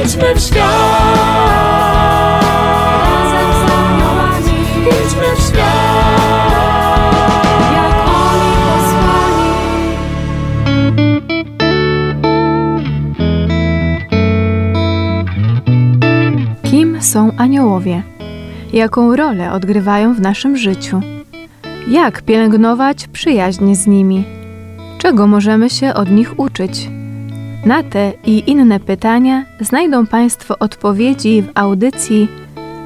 Idźmy w świat. Razem Idźmy w świat. jak oni posłani. Kim są aniołowie? Jaką rolę odgrywają w naszym życiu? Jak pielęgnować przyjaźń z nimi? Czego możemy się od nich uczyć? Na te i inne pytania znajdą Państwo odpowiedzi w audycji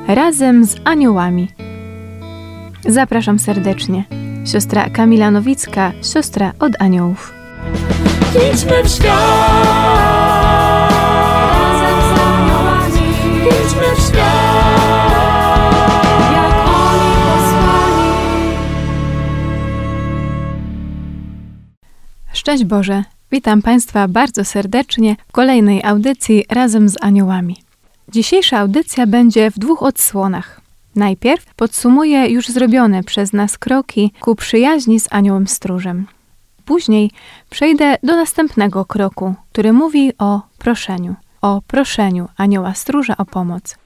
Razem z Aniołami. Zapraszam serdecznie. Siostra Kamila Nowicka, siostra od aniołów. Idźmy w świat. Razem z aniołami, Idźmy w świat. jak oni posłani. Szczęść Boże! Witam Państwa bardzo serdecznie w kolejnej audycji razem z aniołami. Dzisiejsza audycja będzie w dwóch odsłonach. Najpierw podsumuję już zrobione przez nas kroki ku przyjaźni z aniołem stróżem. Później przejdę do następnego kroku, który mówi o proszeniu. O proszeniu anioła stróża o pomoc.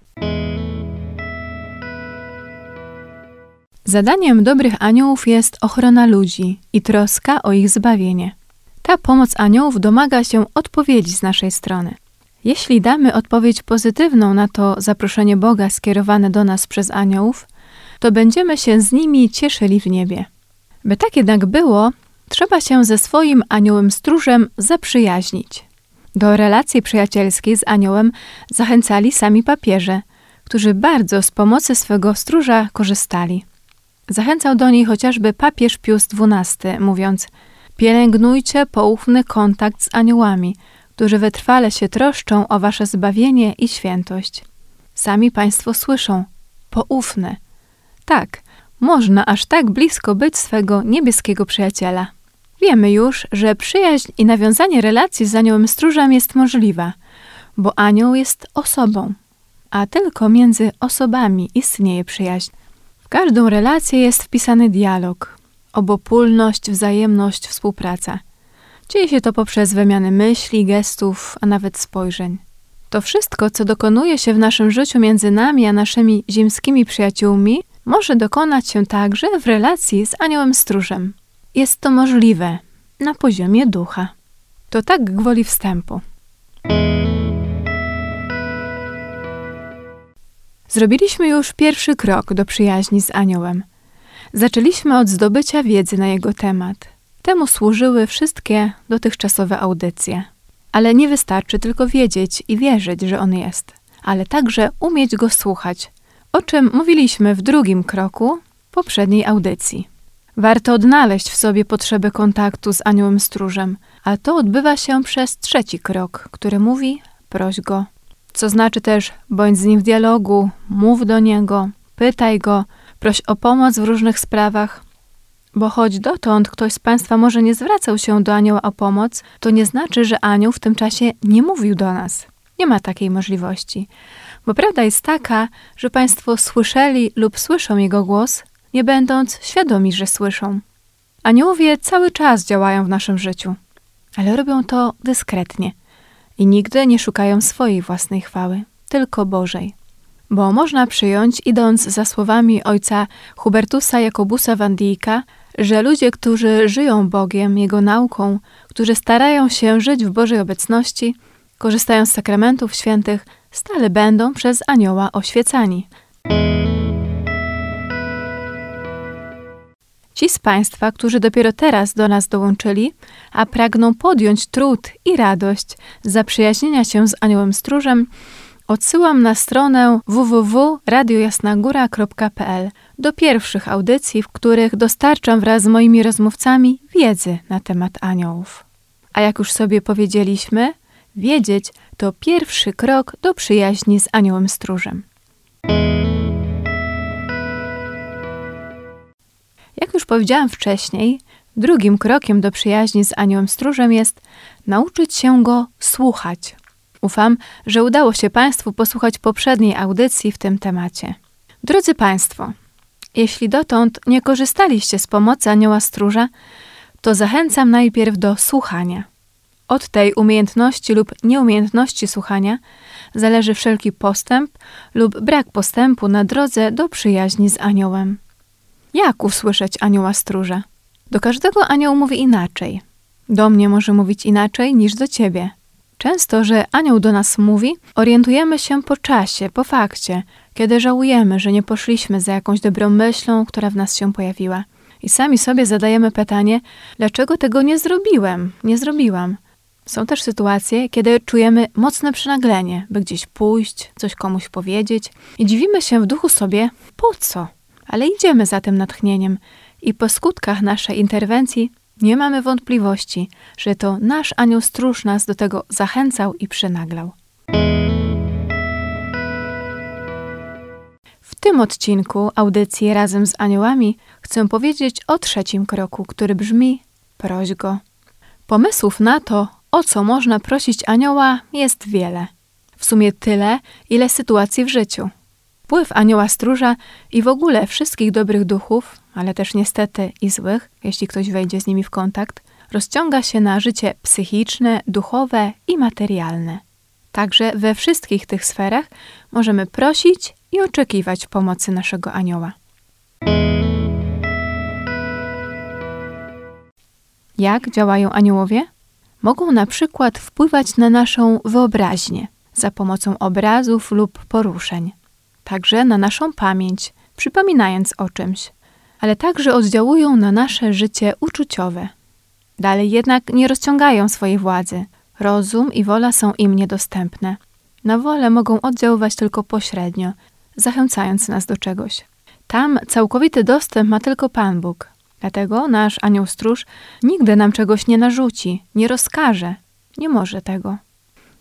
Zadaniem dobrych aniołów jest ochrona ludzi i troska o ich zbawienie. Ta pomoc aniołów domaga się odpowiedzi z naszej strony. Jeśli damy odpowiedź pozytywną na to zaproszenie Boga skierowane do nas przez aniołów, to będziemy się z nimi cieszyli w niebie. By tak jednak było, trzeba się ze swoim aniołem stróżem zaprzyjaźnić. Do relacji przyjacielskiej z aniołem zachęcali sami papieże, którzy bardzo z pomocy swego stróża korzystali. Zachęcał do niej chociażby papież Pius XII, mówiąc: Pielęgnujcie poufny kontakt z aniołami, którzy wytrwale się troszczą o wasze zbawienie i świętość. Sami Państwo słyszą: poufne. Tak, można aż tak blisko być swego niebieskiego przyjaciela. Wiemy już, że przyjaźń i nawiązanie relacji z aniołem stróżem jest możliwa, bo anioł jest osobą, a tylko między osobami istnieje przyjaźń. W każdą relację jest wpisany dialog, obopólność, wzajemność, współpraca. Dzieje się to poprzez wymianę myśli, gestów, a nawet spojrzeń. To wszystko, co dokonuje się w naszym życiu między nami a naszymi ziemskimi przyjaciółmi, może dokonać się także w relacji z aniołem stróżem. Jest to możliwe na poziomie ducha. To tak gwoli wstępu. Zrobiliśmy już pierwszy krok do przyjaźni z aniołem. Zaczęliśmy od zdobycia wiedzy na jego temat. Temu służyły wszystkie dotychczasowe audycje. Ale nie wystarczy tylko wiedzieć i wierzyć, że on jest, ale także umieć go słuchać, o czym mówiliśmy w drugim kroku poprzedniej audycji. Warto odnaleźć w sobie potrzebę kontaktu z aniołem stróżem, a to odbywa się przez trzeci krok, który mówi proś go. Co znaczy też bądź z nim w dialogu, mów do niego, pytaj go, proś o pomoc w różnych sprawach. Bo choć dotąd ktoś z Państwa może nie zwracał się do anioła o pomoc, to nie znaczy, że anioł w tym czasie nie mówił do nas. Nie ma takiej możliwości. Bo prawda jest taka, że Państwo słyszeli lub słyszą jego głos, nie będąc świadomi, że słyszą. Aniołowie cały czas działają w naszym życiu, ale robią to dyskretnie i nigdy nie szukają swojej własnej chwały, tylko Bożej. Bo można przyjąć, idąc za słowami ojca Hubertusa Jakobusa van Dijka, że ludzie, którzy żyją Bogiem, Jego nauką, którzy starają się żyć w Bożej obecności, korzystają z sakramentów świętych, stale będą przez anioła oświecani. Ci z Państwa, którzy dopiero teraz do nas dołączyli, a pragną podjąć trud i radość zaprzyjaźnienia się z Aniołem Stróżem, odsyłam na stronę www.radiojasnagóra.pl do pierwszych audycji, w których dostarczam wraz z moimi rozmówcami wiedzy na temat aniołów. A jak już sobie powiedzieliśmy, wiedzieć to pierwszy krok do przyjaźni z Aniołem Stróżem. Jak już powiedziałam wcześniej, drugim krokiem do przyjaźni z Aniołem Stróżem jest nauczyć się go słuchać. Ufam, że udało się Państwu posłuchać poprzedniej audycji w tym temacie. Drodzy Państwo, jeśli dotąd nie korzystaliście z pomocy Anioła Stróża, to zachęcam najpierw do słuchania. Od tej umiejętności lub nieumiejętności słuchania zależy wszelki postęp lub brak postępu na drodze do przyjaźni z aniołem. Jak usłyszeć anioła stróża? Do każdego anioł mówi inaczej. Do mnie może mówić inaczej niż do ciebie. Często, że anioł do nas mówi, orientujemy się po czasie, po fakcie, kiedy żałujemy, że nie poszliśmy za jakąś dobrą myślą, która w nas się pojawiła. I sami sobie zadajemy pytanie, dlaczego tego nie zrobiłem, nie zrobiłam. Są też sytuacje, kiedy czujemy mocne przynaglenie, by gdzieś pójść, coś komuś powiedzieć i dziwimy się w duchu sobie, po co? Ale idziemy za tym natchnieniem i po skutkach naszej interwencji nie mamy wątpliwości, że to nasz anioł stróż nas do tego zachęcał i przynaglał. W tym odcinku audycji razem z aniołami chcę powiedzieć o trzecim kroku, który brzmi proś go. Pomysłów na to, o co można prosić anioła, jest wiele. W sumie tyle, ile sytuacji w życiu. Wpływ anioła stróża i w ogóle wszystkich dobrych duchów, ale też niestety i złych, jeśli ktoś wejdzie z nimi w kontakt, rozciąga się na życie psychiczne, duchowe i materialne. Także we wszystkich tych sferach możemy prosić i oczekiwać pomocy naszego anioła. Jak działają aniołowie? Mogą na przykład wpływać na naszą wyobraźnię za pomocą obrazów lub poruszeń, także na naszą pamięć, przypominając o czymś, ale także oddziałują na nasze życie uczuciowe. Dalej jednak nie rozciągają swojej władzy. Rozum i wola są im niedostępne. Na wolę mogą oddziaływać tylko pośrednio, zachęcając nas do czegoś. Tam całkowity dostęp ma tylko Pan Bóg. Dlatego nasz anioł stróż nigdy nam czegoś nie narzuci, nie rozkaże, nie może tego.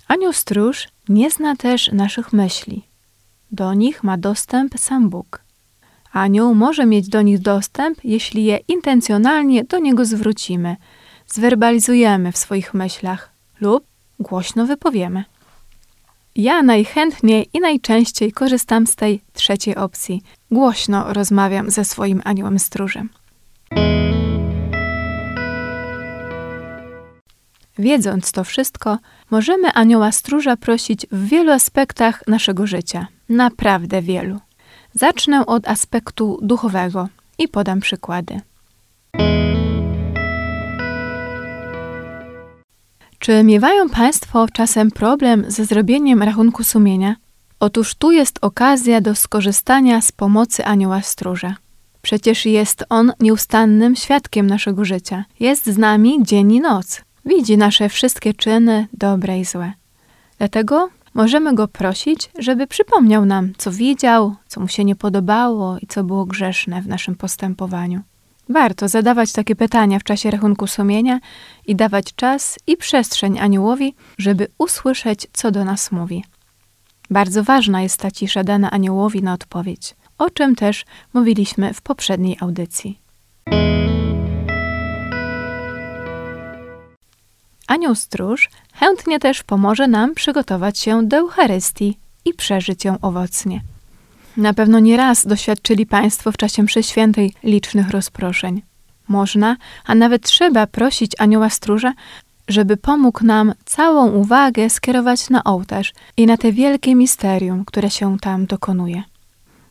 Anioł stróż nie zna też naszych myśli. Do nich ma dostęp sam Bóg. Anioł może mieć do nich dostęp, jeśli je intencjonalnie do niego zwrócimy, zwerbalizujemy w swoich myślach lub głośno wypowiemy. Ja najchętniej i najczęściej korzystam z tej trzeciej opcji. Głośno rozmawiam ze swoim aniołem stróżem. Wiedząc to wszystko, możemy anioła stróża prosić w wielu aspektach naszego życia. Naprawdę wielu. Zacznę od aspektu duchowego i podam przykłady. Czy miewają Państwo czasem problem ze zrobieniem rachunku sumienia? Otóż tu jest okazja do skorzystania z pomocy anioła stróża. Przecież jest on nieustannym świadkiem naszego życia. Jest z nami dzień i noc. Widzi nasze wszystkie czyny, dobre i złe. Dlatego możemy go prosić, żeby przypomniał nam, co widział, co mu się nie podobało i co było grzeszne w naszym postępowaniu. Warto zadawać takie pytania w czasie rachunku sumienia i dawać czas i przestrzeń aniołowi, żeby usłyszeć, co do nas mówi. Bardzo ważna jest ta cisza dana aniołowi na odpowiedź, o czym też mówiliśmy w poprzedniej audycji. Anioł stróż chętnie też pomoże nam przygotować się do Eucharystii i przeżyć ją owocnie. Na pewno nie raz doświadczyli Państwo w czasie mszy świętej licznych rozproszeń. Można, a nawet trzeba prosić anioła stróża, żeby pomógł nam całą uwagę skierować na ołtarz i na te wielkie misterium, które się tam dokonuje.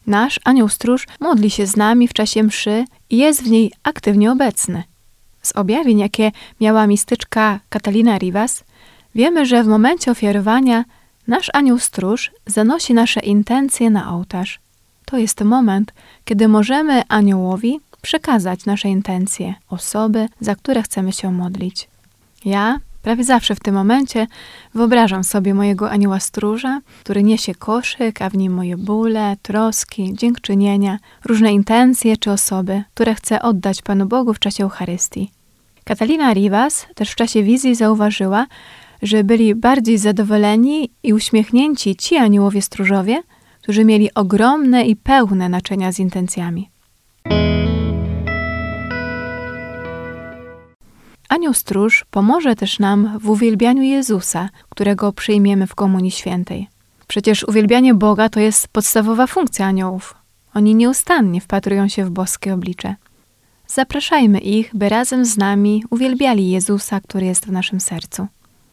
Nasz anioł stróż modli się z nami w czasie mszy i jest w niej aktywnie obecny. Z objawień, jakie miała mistyczka Catalina Rivas, wiemy, że w momencie ofiarowania nasz anioł stróż zanosi nasze intencje na ołtarz. To jest moment, kiedy możemy aniołowi przekazać nasze intencje, osoby, za które chcemy się modlić. Ja prawie zawsze w tym momencie wyobrażam sobie mojego anioła stróża, który niesie koszyk, a w nim moje bóle, troski, dziękczynienia, różne intencje czy osoby, które chcę oddać Panu Bogu w czasie Eucharystii. Katalina Rivas też w czasie wizji zauważyła, że byli bardziej zadowoleni i uśmiechnięci ci aniołowie stróżowie, którzy mieli ogromne i pełne naczynia z intencjami. Anioł stróż pomoże też nam w uwielbianiu Jezusa, którego przyjmiemy w Komunii Świętej. Przecież uwielbianie Boga to jest podstawowa funkcja aniołów. Oni nieustannie wpatrują się w boskie oblicze. Zapraszajmy ich, by razem z nami uwielbiali Jezusa, który jest w naszym sercu.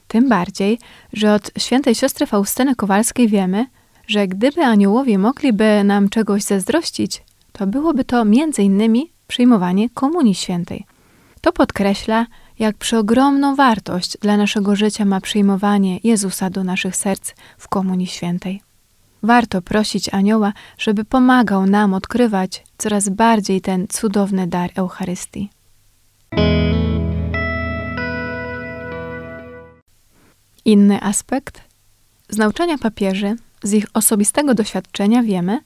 Tym bardziej, że od świętej siostry Faustyny Kowalskiej wiemy, że gdyby aniołowie mogliby nam czegoś zazdrościć, to byłoby to innymi przyjmowanie Komunii Świętej. To podkreśla, jak przeogromną wartość dla naszego życia ma przyjmowanie Jezusa do naszych serc w Komunii Świętej. Warto prosić anioła, żeby pomagał nam odkrywać coraz bardziej ten cudowny dar Eucharystii. Inny aspekt. Z nauczania papieży, z ich osobistego doświadczenia wiemy,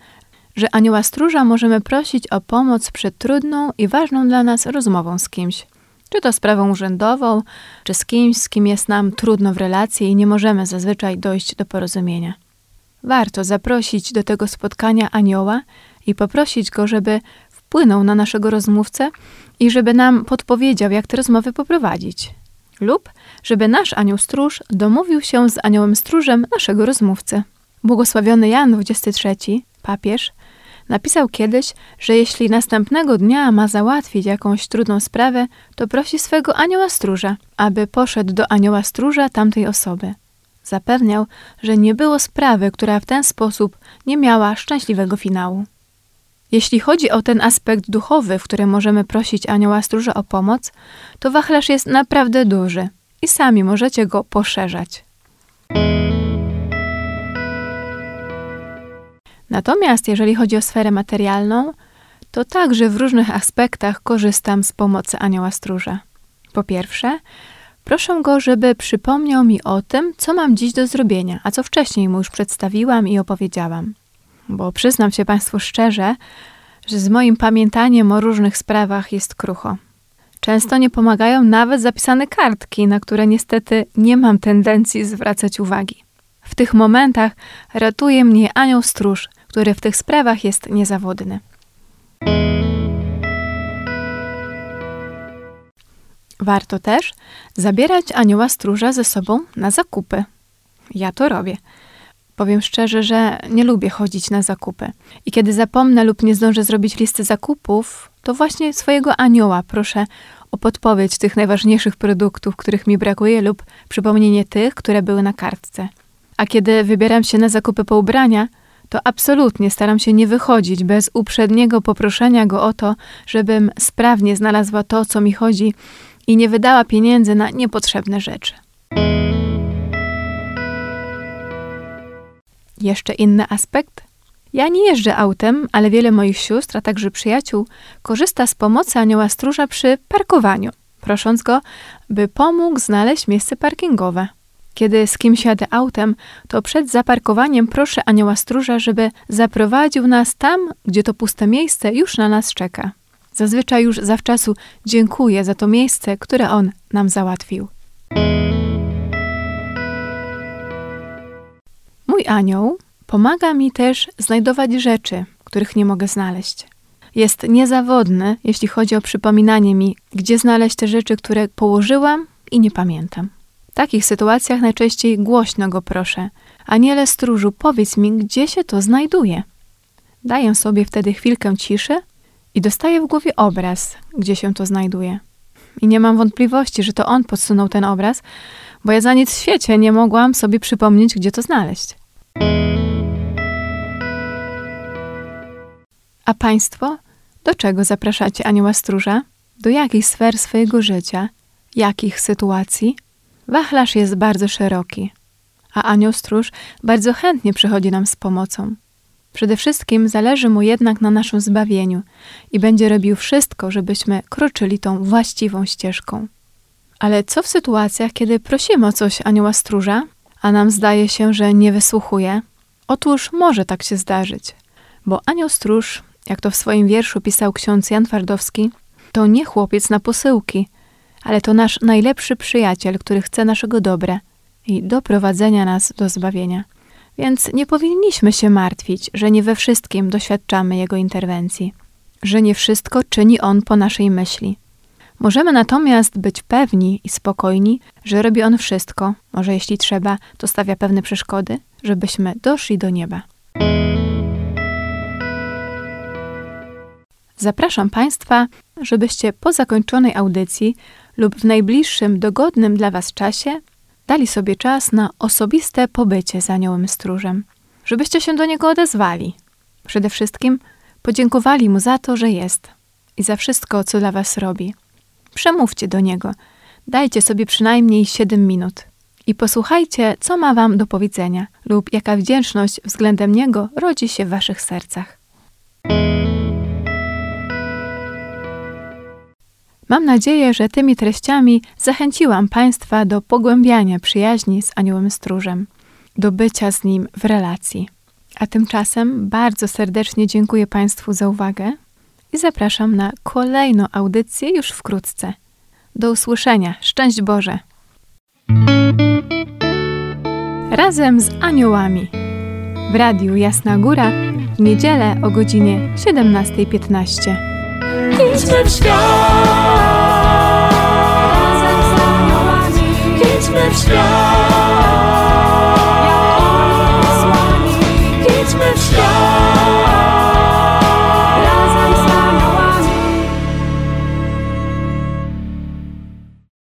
że anioła stróża możemy prosić o pomoc przed trudną i ważną dla nas rozmową z kimś. Czy to sprawą urzędową, czy z kimś, z kim jest nam trudno w relacji i nie możemy zazwyczaj dojść do porozumienia. Warto zaprosić do tego spotkania anioła i poprosić go, żeby wpłynął na naszego rozmówcę i żeby nam podpowiedział, jak te rozmowy poprowadzić. Lub żeby nasz anioł stróż domówił się z aniołem stróżem naszego rozmówcy. Błogosławiony Jan XXIII, papież, napisał kiedyś, że jeśli następnego dnia ma załatwić jakąś trudną sprawę, to prosi swego anioła stróża, aby poszedł do anioła stróża tamtej osoby. Zapewniał, że nie było sprawy, która w ten sposób nie miała szczęśliwego finału. Jeśli chodzi o ten aspekt duchowy, w którym możemy prosić anioła stróża o pomoc, to wachlarz jest naprawdę duży i sami możecie go poszerzać. Natomiast jeżeli chodzi o sferę materialną, to także w różnych aspektach korzystam z pomocy anioła stróża. Po pierwsze, proszę go, żeby przypomniał mi o tym, co mam dziś do zrobienia, a co wcześniej mu już przedstawiłam i opowiedziałam. Bo przyznam się Państwu szczerze, że z moim pamiętaniem o różnych sprawach jest krucho. Często nie pomagają nawet zapisane kartki, na które niestety nie mam tendencji zwracać uwagi. W tych momentach ratuje mnie anioł stróż, który w tych sprawach jest niezawodny. Warto też zabierać anioła stróża ze sobą na zakupy. Ja to robię. Powiem szczerze, że nie lubię chodzić na zakupy. I kiedy zapomnę lub nie zdążę zrobić listy zakupów, to właśnie swojego anioła proszę o podpowiedź tych najważniejszych produktów, których mi brakuje, lub przypomnienie tych, które były na kartce. A kiedy wybieram się na zakupy po ubrania, to absolutnie staram się nie wychodzić bez uprzedniego poproszenia go o to, żebym sprawnie znalazła to, co mi chodzi i nie wydała pieniędzy na niepotrzebne rzeczy. Jeszcze inny aspekt. Ja nie jeżdżę autem, ale wiele moich sióstr, a także przyjaciół korzysta z pomocy anioła stróża przy parkowaniu, prosząc go, by pomógł znaleźć miejsce parkingowe. Kiedy z kimś jadę autem, to przed zaparkowaniem proszę anioła stróża, żeby zaprowadził nas tam, gdzie to puste miejsce już na nas czeka. Zazwyczaj już zawczasu dziękuję za to miejsce, które on nam załatwił. Mój anioł pomaga mi też znajdować rzeczy, których nie mogę znaleźć. Jest niezawodny, jeśli chodzi o przypominanie mi, gdzie znaleźć te rzeczy, które położyłam i nie pamiętam. W takich sytuacjach najczęściej głośno go proszę. Aniele stróżu, powiedz mi, gdzie się to znajduje. Daję sobie wtedy chwilkę ciszy i dostaję w głowie obraz, gdzie się to znajduje. I nie mam wątpliwości, że to on podsunął ten obraz, bo ja za nic w świecie nie mogłam sobie przypomnieć, gdzie to znaleźć. A Państwo, do czego zapraszacie anioła stróża? Do jakich sfer swojego życia? Jakich sytuacji? Wachlarz jest bardzo szeroki, a anioł stróż bardzo chętnie przychodzi nam z pomocą. Przede wszystkim zależy mu jednak na naszym zbawieniu i będzie robił wszystko, żebyśmy kroczyli tą właściwą ścieżką. Ale co w sytuacjach, kiedy prosimy o coś anioła stróża, a nam zdaje się, że nie wysłuchuje? Otóż może tak się zdarzyć, bo anioł stróż, jak to w swoim wierszu pisał ksiądz Jan Twardowski, to nie chłopiec na posyłki, ale to nasz najlepszy przyjaciel, który chce naszego dobra i doprowadzenia nas do zbawienia. Więc nie powinniśmy się martwić, że nie we wszystkim doświadczamy Jego interwencji, że nie wszystko czyni On po naszej myśli. Możemy natomiast być pewni i spokojni, że robi On wszystko, może jeśli trzeba, to stawia pewne przeszkody, żebyśmy doszli do nieba. Zapraszam Państwa, żebyście po zakończonej audycji lub w najbliższym dogodnym dla Was czasie dali sobie czas na osobiste pobycie z aniołem stróżem, żebyście się do niego odezwali. Przede wszystkim podziękowali mu za to, że jest i za wszystko, co dla was robi. Przemówcie do niego, dajcie sobie przynajmniej 7 minut i posłuchajcie, co ma wam do powiedzenia lub jaka wdzięczność względem niego rodzi się w waszych sercach. Mam nadzieję, że tymi treściami zachęciłam Państwa do pogłębiania przyjaźni z Aniołem Stróżem, do bycia z nim w relacji. A tymczasem bardzo serdecznie dziękuję Państwu za uwagę i zapraszam na kolejną audycję już wkrótce. Do usłyszenia. Szczęść Boże! Razem z aniołami w Radiu Jasna Góra w niedzielę o godzinie 17.15. Idźmy w świat, idźmy w świat.